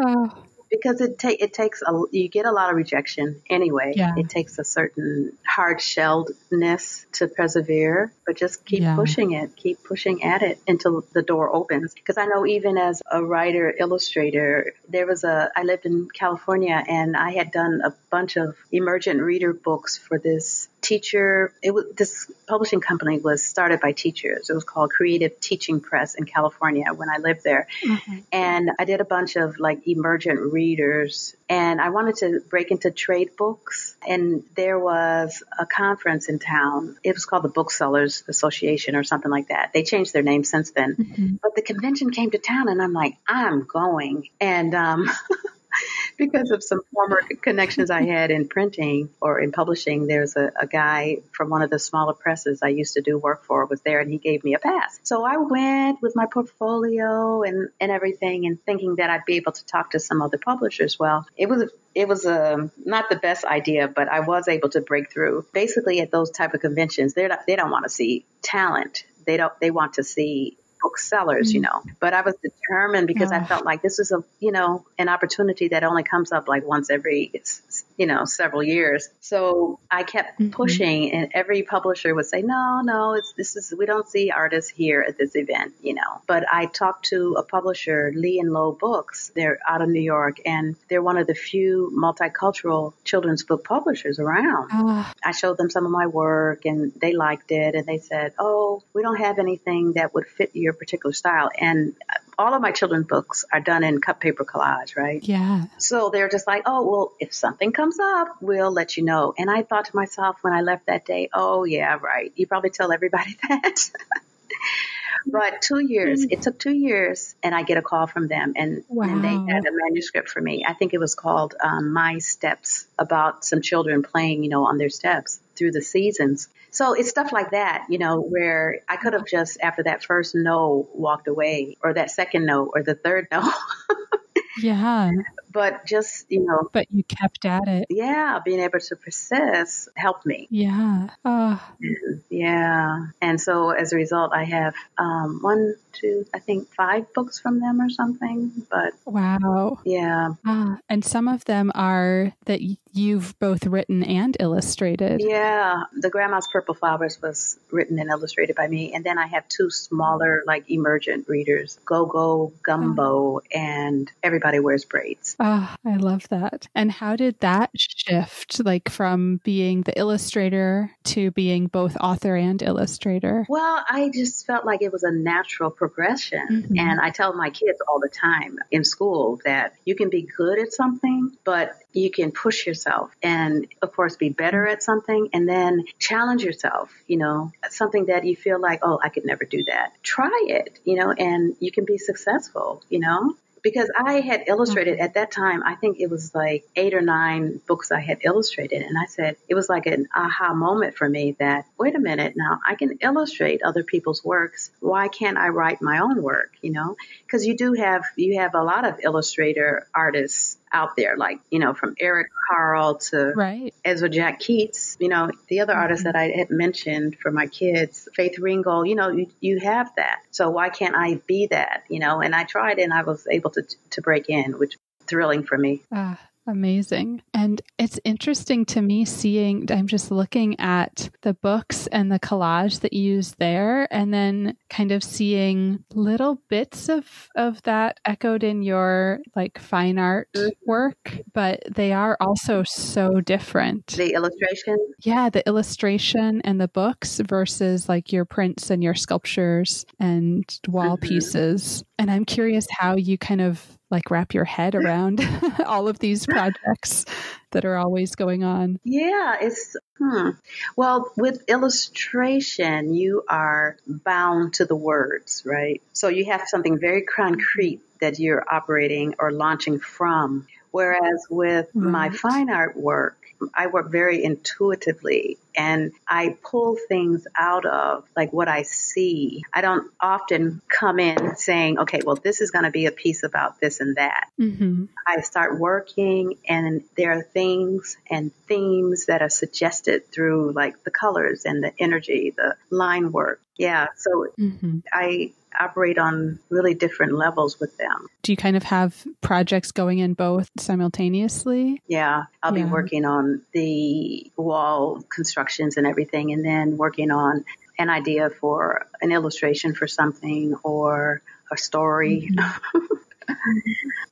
Oh, because it take it takes a you get a lot of rejection anyway. Yeah. It takes a certain hard shelledness to persevere, but just keep Yeah. pushing it, keep pushing at it until the door opens. Because I know even as a writer illustrator, there was a I lived in California and I had done a bunch of emergent reader books for this teacher. It was this publishing company was started by teachers. It was called Creative Teaching Press in California when I lived there mhm. and I did a bunch of like emergent readers and I wanted to break into trade books and there was a conference in town. It was called the Booksellers Association or something like that. They changed their name since then. Mhm. But the convention came to town and I'm like, I'm going. And um because of some former connections I had in printing or in publishing, there's a, a guy from one of the smaller presses I used to do work for was there and he gave me a pass. So I went with my portfolio and, and everything and thinking that I'd be able to talk to some other publishers. Well, it was it was um, not the best idea, but I was able to break through. Basically, at those type of conventions, they're they don't want to see talent. They don't. They want to see booksellers, you know. But I was determined because I Ah. felt like this was a, you know, an opportunity that only comes up like once every, it's, you know, several years. So I kept Mhm. pushing, and every publisher would say, "No, no, it's this is we don't see artists here at this event," you know. But I talked to a publisher, Lee and Low Books. They're out of New York, and they're one of the few multicultural children's book publishers around. Ah, I showed them some of my work and they liked it and they said, Oh, we don't have anything that would fit your particular style. And all of my children's books are done in cut paper collage, right? yeah. So they're just like, Oh, well, if something comes up, we'll let you know. And I thought to myself when I left that day, Oh, yeah, right. You probably tell everybody that. But two years, it took two years, and I get a call from them, and, Wow. and they had a manuscript for me. I think it was called um, My Steps, about some children playing, you know, on their steps through the seasons. So it's stuff like that, you know, where I could have just after that first no walked away, or that second no, or the third no. Yeah. But just, you know, But you kept at it. yeah, being able to persist helped me. Yeah. Oh, Yeah. And so as a result, I have um, one, two, I think five books from them or something. But wow. yeah. Ah, and some of them are that you've both written and illustrated. Yeah. The Grandma's Purple Flowers was written and illustrated by me. And then I have two smaller, like emergent readers Go Go Gumbo and Everybody Wears Braids. Ah, I love that. And how did that shift, like from being the illustrator to being both author and illustrator? Well, I just felt like it was a natural progression. Mhm. And I tell my kids all the time in school that you can be good at something, but you can push yourself and, of course, be better at something and then challenge yourself, you know, something that you feel like, oh, I could never do that. Try it, you know, and you can be successful, you know? Because I had illustrated at that time, I think it was like eight or nine books I had illustrated. And I said, it was like an aha moment for me that, wait a minute now, I can illustrate other people's works. Why can't I write my own work? You know, because you do have, you have a lot of illustrator artists out there, like, you know, from Eric Carle to Right. Ezra Jack Keats, you know, the other artists that I had mentioned for my kids, Faith Ringgold, you know, you, you have that. So why can't I be that, you know? And I tried and I was able to, to break in, which thrilling for me. Ah, amazing. And it's interesting to me seeing, I'm just looking at the books and the collage that you use there, and then kind of seeing little bits of, of that echoed in your like fine art work, but they are also so different. The illustration, yeah, the illustration and the books versus like your prints and your sculptures and wall Mhm. pieces. And I'm curious how you kind of like wrap your head around all of these projects that are always going on. Yeah, it's hmm. Well, with illustration, you are bound to the words, right? So you have something very concrete that you're operating or launching from. Whereas with my fine art work, I work very intuitively and I pull things out of like what I see. I don't often come in saying, okay, well, this is going to be a piece about this and that. Mm-hmm. I start working and there are things and themes that are suggested through like the colors and the energy, the line work. Yeah. So Mm-hmm. I operate on really different levels with them. Do you kind of have projects going in both simultaneously? Yeah. I'll be working on the wall constructions and everything and then working on an idea for an illustration for something or a story. Mm-hmm.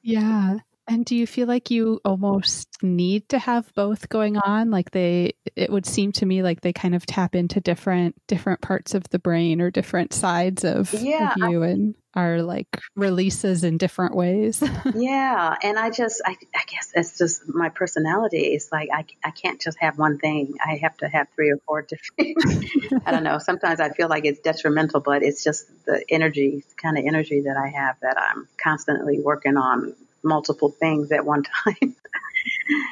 Yeah. And do you feel like you almost need to have both going on? Like they it would seem to me like they kind of tap into different different parts of the brain or different sides of, Yeah, of you and are like releases in different ways. Yeah, and I just, I, I guess it's just my personality. It's like I, I can't just have one thing. I have to have three or four different. I don't know. Sometimes I feel like it's detrimental, but it's just the energy, kind of energy that I have that I'm constantly working on multiple things at one time.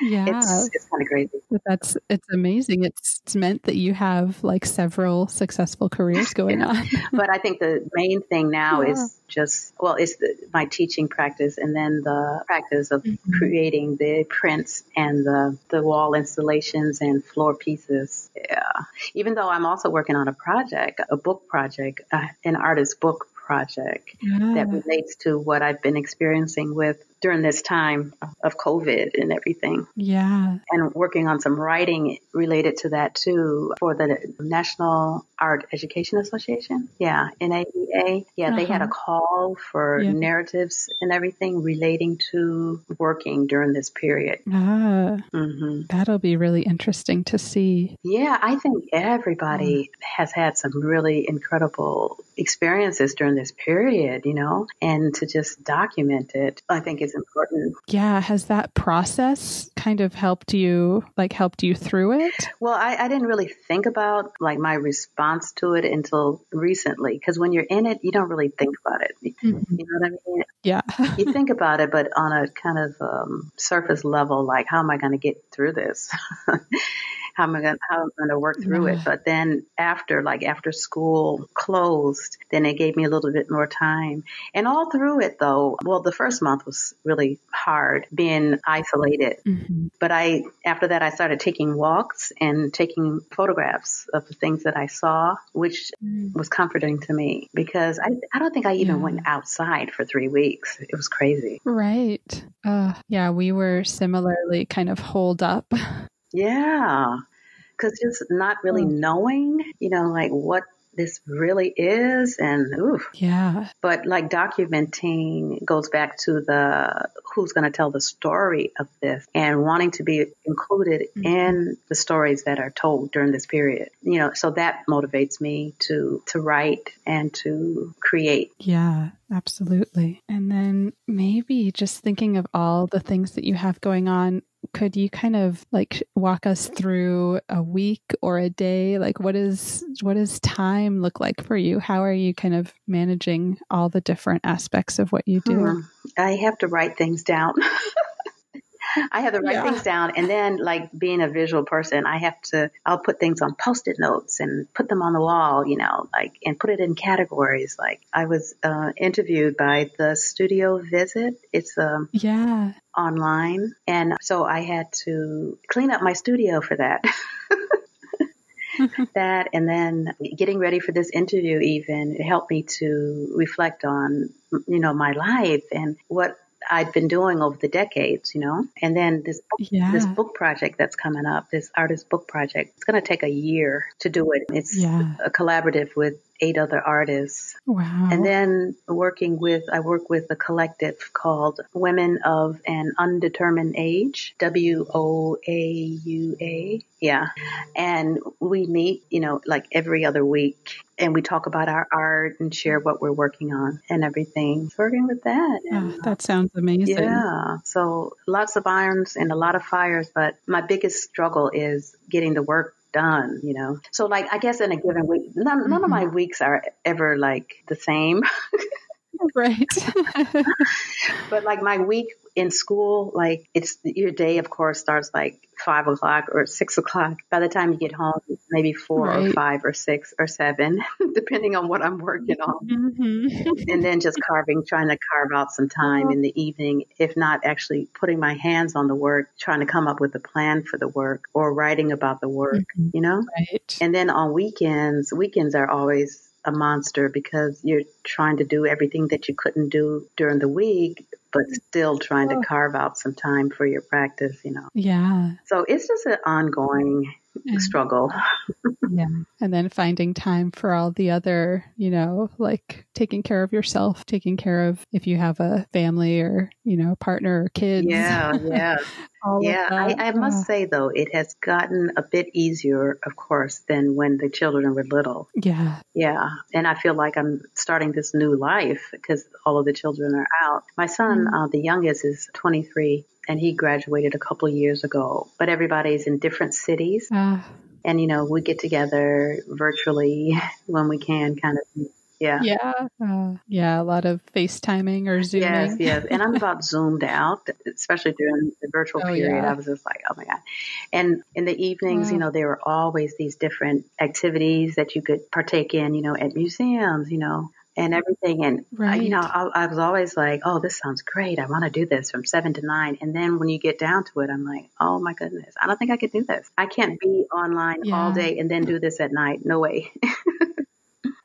yeah. It's it's kind of crazy. But that's it's amazing. It's, it's meant that you have like several successful careers going on. But I think the main thing now Yeah. is just well, it's the, my teaching practice, and then the practice of Mhm. creating the prints and the the wall installations and floor pieces. Yeah. Even though I'm also working on a project, a book project, uh, an artist book project that relates to what I've been experiencing with during this time of COVID and everything yeah. and working on some writing related to that too for the National Art Education Association. Yeah, NAEA. Yeah, they had a Uh-huh. call for Yeah. narratives and everything relating to working during this period. Ah, hmm that'll be really interesting to see. Yeah, I think everybody has had some really incredible experiences during this period, you know, and to just document it, I think is is important. Yeah. Has that process kind of helped you, like, helped you through it? Well, I, I didn't really think about like my response to it until recently because when you're in it, you don't really think about it. Mm-hmm. You know what I mean? Yeah. you think about it, but on a kind of um, surface level, like, how am I going to get through this? how am I going how am I going to work through yeah. it? But then after, like after school closed, then it gave me a little bit more time. And all through it, though, well, the first month was really hard being isolated. Mm-hmm. But I, after that, I started taking walks and taking photographs of the things that I saw, which mm. was comforting to me because I, I don't think I even yeah. went outside for three weeks. It was crazy. Right. Uh, yeah, we were similarly kind of holed up yeah. Because just not really oh. knowing, you know, like what this really is and oof. Yeah. But like documenting goes back to the who's going to tell the story of this and wanting to be included mm-hmm. in the stories that are told during this period. You know, so that motivates me to to write and to create. Yeah. Absolutely. And then maybe just thinking of all the things that you have going on, could you kind of like walk us through a week or a day like what is what does time look like for you how are you kind of managing all the different aspects of what you do hmm. i have to write things down I have to write yeah. things down, and then like being a visual person, I have to. I'll put things on post-it notes and put them on the wall, you know, like and put it in categories. Like I was uh, interviewed by the Studio Visit. It's um yeah online, and so I had to clean up my studio for that. that and then getting ready for this interview even it helped me to reflect on you know my life and what I'd been doing over the decades, you know. And then this yeah. this book project that's coming up, this artist book project, it's going to take a year to do it. It's yeah. a collaborative with eight other artists. Wow. And then working with, I work with a collective called Women of an Undetermined Age, W O A U A. Yeah. And we meet, you know, like every other week and we talk about our art and share what we're working on and everything. Working with that. And, that sounds amazing. Yeah. So lots of irons and a lot of fires, but my biggest struggle is getting the work done, you know. So like I guess in a given week, none, mm-hmm. of my mm-hmm. weeks are ever like the same. right. but like my week in school, like it's your day, of course, starts like five o'clock or six o'clock. By the time you get home, maybe four right. or five or six or seven, depending on what I'm working on. Mm-hmm. and then just carving, trying to carve out some time in the evening, if not actually putting my hands on the work, trying to come up with a plan for the work or writing about the work, mm-hmm. you know? Right. And then on weekends, weekends are always a monster because you're trying to do everything that you couldn't do during the week but still trying to oh. carve out some time for your practice, you know. Yeah. So it's just an ongoing struggle. yeah. And then finding time for all the other, you know, like taking care of yourself, taking care of if you have a family or, you know, partner or kids. Yeah, yeah. yeah, I, I, must say though, it has gotten a bit easier, of course, than when the children were little. Yeah. Yeah. And I feel like I'm starting this new life because all of the children are out. My son, mm-hmm. uh, the youngest, is 23 and he graduated a couple years ago, but everybody's in different cities. Uh. And, you know, we get together virtually when we can kind of yeah. Yeah. Uh, yeah. A lot of FaceTiming or Zooming. Yes. Yes. And I'm about zoomed out, especially during the virtual oh, period. Yeah. I was just like, oh my God. And in the evenings, you know, there were always these different activities that you could partake in, you know, at museums, you know, and everything. And, right. you know, I, I, was always like, oh, this sounds great. I want to do this from seven to nine. And then when you get down to it, I'm like, oh my goodness, I don't think I could do this. I can't be online yeah. all day and then do this at night. No way.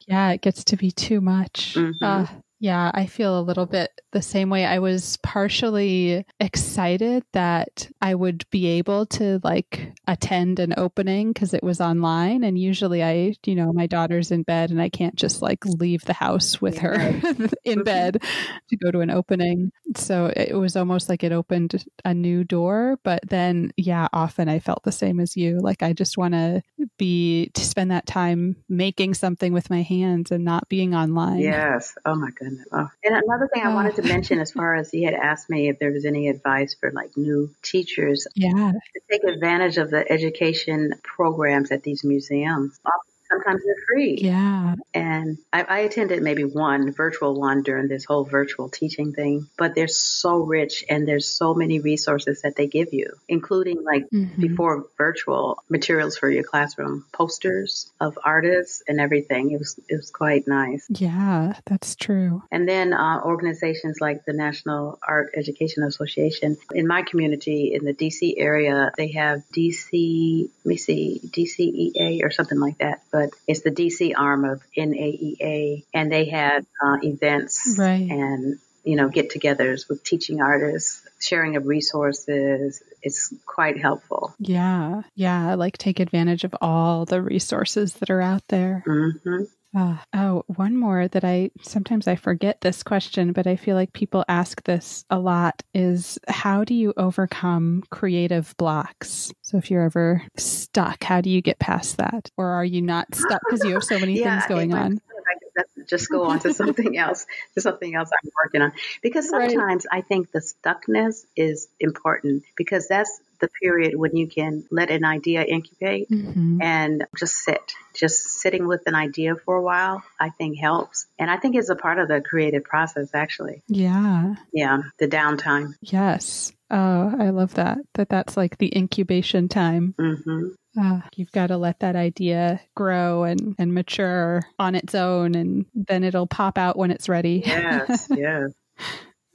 Yeah, it gets to be too much. Mm-hmm. Uh, yeah, I feel a little bit the same way. I was partially excited that I would be able to like attend an opening because it was online. And usually I, you know, my daughter's in bed and I can't just like leave the house with her in bed to go to an opening. So it was almost like it opened a new door. But then, yeah, often I felt the same as you. Like I just want to be to spend that time making something with my hands and not being online. Yes. Oh my goodness. Oh. And another thing I wanted to oh. mention, as far as he had asked me if there was any advice for like new teachers, yeah, to take advantage of the education programs at these museums. Sometimes they're free. Yeah. And I, I, attended maybe one virtual one during this whole virtual teaching thing, but they're so rich and there's so many resources that they give you, including like mm-hmm. before virtual materials for your classroom, posters of artists and everything. It was, it was quite nice. Yeah, that's true. And then uh, organizations like the National Art Education Association in my community in the DC area, they have DC, let me see, DCEA or something like that. But but it's the DC arm of NAEA, and they had uh, events right. and you know get-togethers with teaching artists, sharing of resources. It's quite helpful. Yeah, yeah. Like take advantage of all the resources that are out there. Mm-hmm. Uh, oh, one more that I sometimes I forget this question, but I feel like people ask this a lot is how do you overcome creative blocks? So if you're ever stuck, how do you get past that? Or are you not stuck because you have so many yeah, things going on? Just go on to something else, to something else I'm working on. Because sometimes right. I think the stuckness is important because that's the period when you can let an idea incubate mm-hmm. and just sit. Just sitting with an idea for a while, I think helps. And I think it's a part of the creative process, actually. Yeah. Yeah. The downtime. Yes. Oh, I love that. That that's like the incubation time. Mm-hmm. Uh, you've got to let that idea grow and, and mature on its own, and then it'll pop out when it's ready. Yes, yes.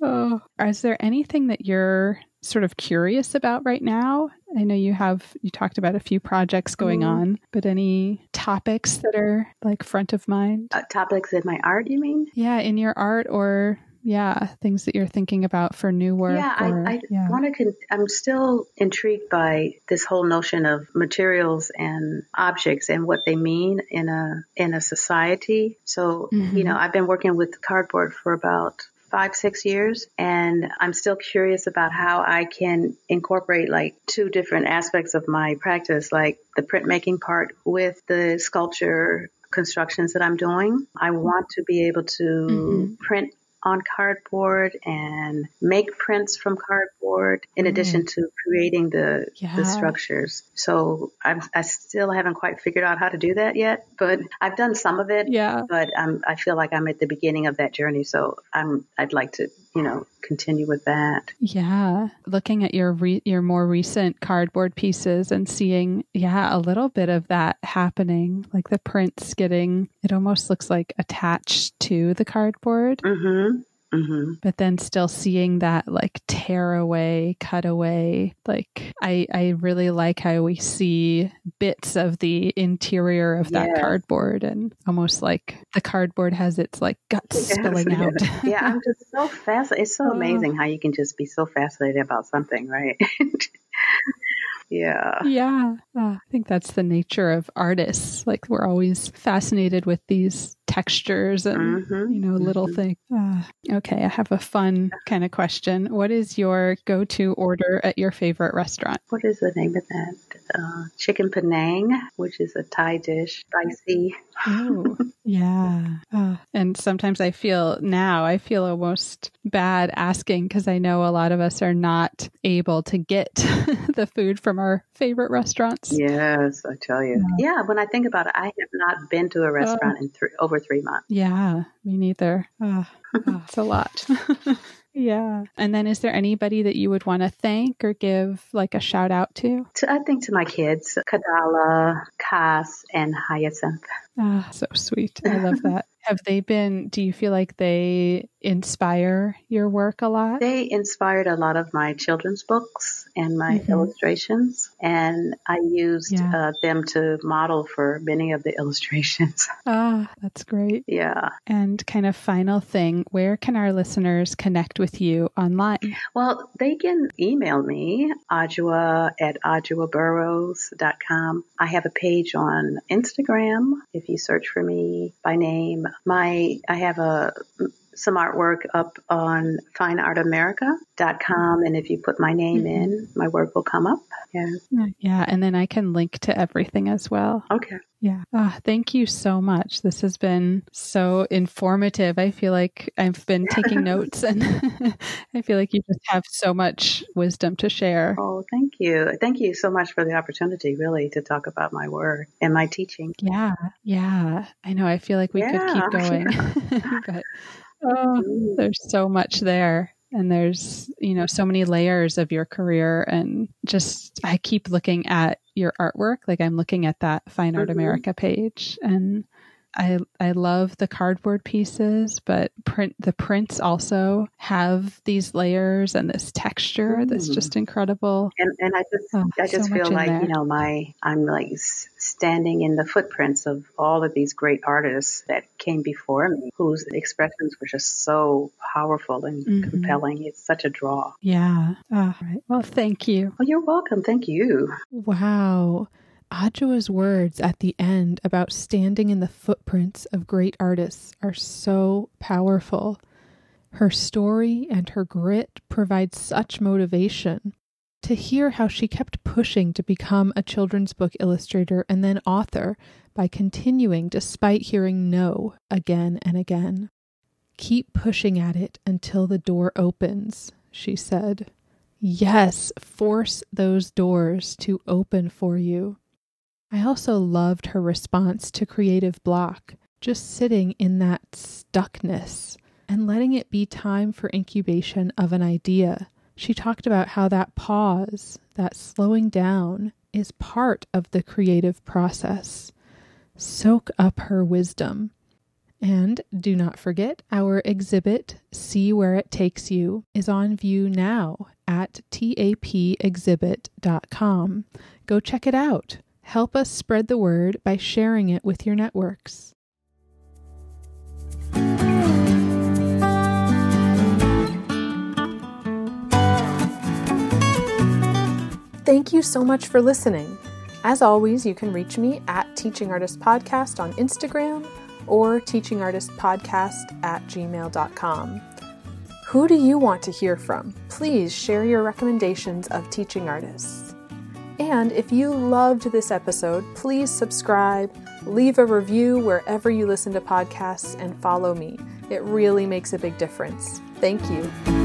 oh, is there anything that you're sort of curious about right now? I know you have, you talked about a few projects going mm. on, but any topics that are like front of mind? Uh, topics in my art, you mean? Yeah, in your art or yeah things that you're thinking about for new work yeah or, i, I yeah. want to con- i'm still intrigued by this whole notion of materials and objects and what they mean in a in a society so mm-hmm. you know i've been working with cardboard for about five, six years. And I'm still curious about how I can incorporate like two different aspects of my practice, like the printmaking part with the sculpture constructions that I'm doing. I want to be able to mm-hmm. print on cardboard and make prints from cardboard in mm. addition to creating the, yeah. the structures. So I'm, I still haven't quite figured out how to do that yet, but I've done some of it. Yeah. But I'm, I feel like I'm at the beginning of that journey. So I'm, I'd like to, you know, continue with that. Yeah. Looking at your, re- your more recent cardboard pieces and seeing, yeah, a little bit of that happening, like the prints getting, it almost looks like attached to the cardboard. Mm-hmm. Mm-hmm. But then still seeing that like tear away, cut away. Like I, I really like how we see bits of the interior of that yeah. cardboard and almost like the cardboard has its like guts yes, spilling yeah. out. yeah, I'm just so fascinated. It's so oh. amazing how you can just be so fascinated about something, right? Yeah. Yeah. Uh, I think that's the nature of artists. Like we're always fascinated with these textures and, mm-hmm. you know, little mm-hmm. things. Uh, okay. I have a fun kind of question. What is your go to order at your favorite restaurant? What is the name of that? Uh, chicken Penang, which is a Thai dish, spicy. Oh, yeah. Uh, and sometimes I feel now, I feel almost bad asking because I know a lot of us are not able to get the food from our favorite restaurants. Yes, I tell you. Yeah. yeah, when I think about it, I have not been to a restaurant in th- over three months. Yeah, me neither. Oh, oh, it's a lot. Yeah. And then is there anybody that you would want to thank or give like a shout out to? to I think to my kids, Kadala, Cass, and Hyacinth. Ah, so sweet. I love that. Have they been, do you feel like they inspire your work a lot? They inspired a lot of my children's books and my mm-hmm. illustrations, and I used yeah. uh, them to model for many of the illustrations. Ah, that's great. Yeah. And kind of final thing, where can our listeners connect with you online? Well, they can email me, Adjoa at adjoaburrowes.com. I have a page on Instagram if you search for me by name. My I have a some artwork up on fineartamerica.com. And if you put my name mm-hmm. in, my work will come up. Yeah. Yeah. And then I can link to everything as well. Okay. Yeah. Oh, thank you so much. This has been so informative. I feel like I've been taking notes and I feel like you just have so much wisdom to share. Oh, thank you. Thank you so much for the opportunity, really, to talk about my work and my teaching. Yeah. Yeah. I know. I feel like we yeah, could keep going. but oh, there's so much there. And there's you know so many layers of your career. And just i keep looking at your artwork. Like i'm looking at that fine art mm-hmm. america page. And I I love the cardboard pieces, but print the prints also have these layers and this texture mm. that's just incredible. And and I just oh, I just so feel like you know my I'm like standing in the footprints of all of these great artists that came before me, whose expressions were just so powerful and mm-hmm. compelling. It's such a draw. Yeah. Oh, right. Well, thank you. Well, you're welcome. Thank you. Wow. Adjoa's words at the end about standing in the footprints of great artists are so powerful. Her story and her grit provide such motivation. To hear how she kept pushing to become a children's book illustrator and then author by continuing despite hearing no again and again. Keep pushing at it until the door opens, she said. Yes, force those doors to open for you. I also loved her response to creative block, just sitting in that stuckness and letting it be time for incubation of an idea. She talked about how that pause, that slowing down, is part of the creative process. Soak up her wisdom. And do not forget, our exhibit, See Where It Takes You, is on view now at tapexhibit.com. Go check it out. Help us spread the word by sharing it with your networks. Thank you so much for listening. As always, you can reach me at Teaching Artist Podcast on Instagram or teachingartistpodcast at gmail.com. Who do you want to hear from? Please share your recommendations of teaching artists. And if you loved this episode, please subscribe, leave a review wherever you listen to podcasts, and follow me. It really makes a big difference. Thank you.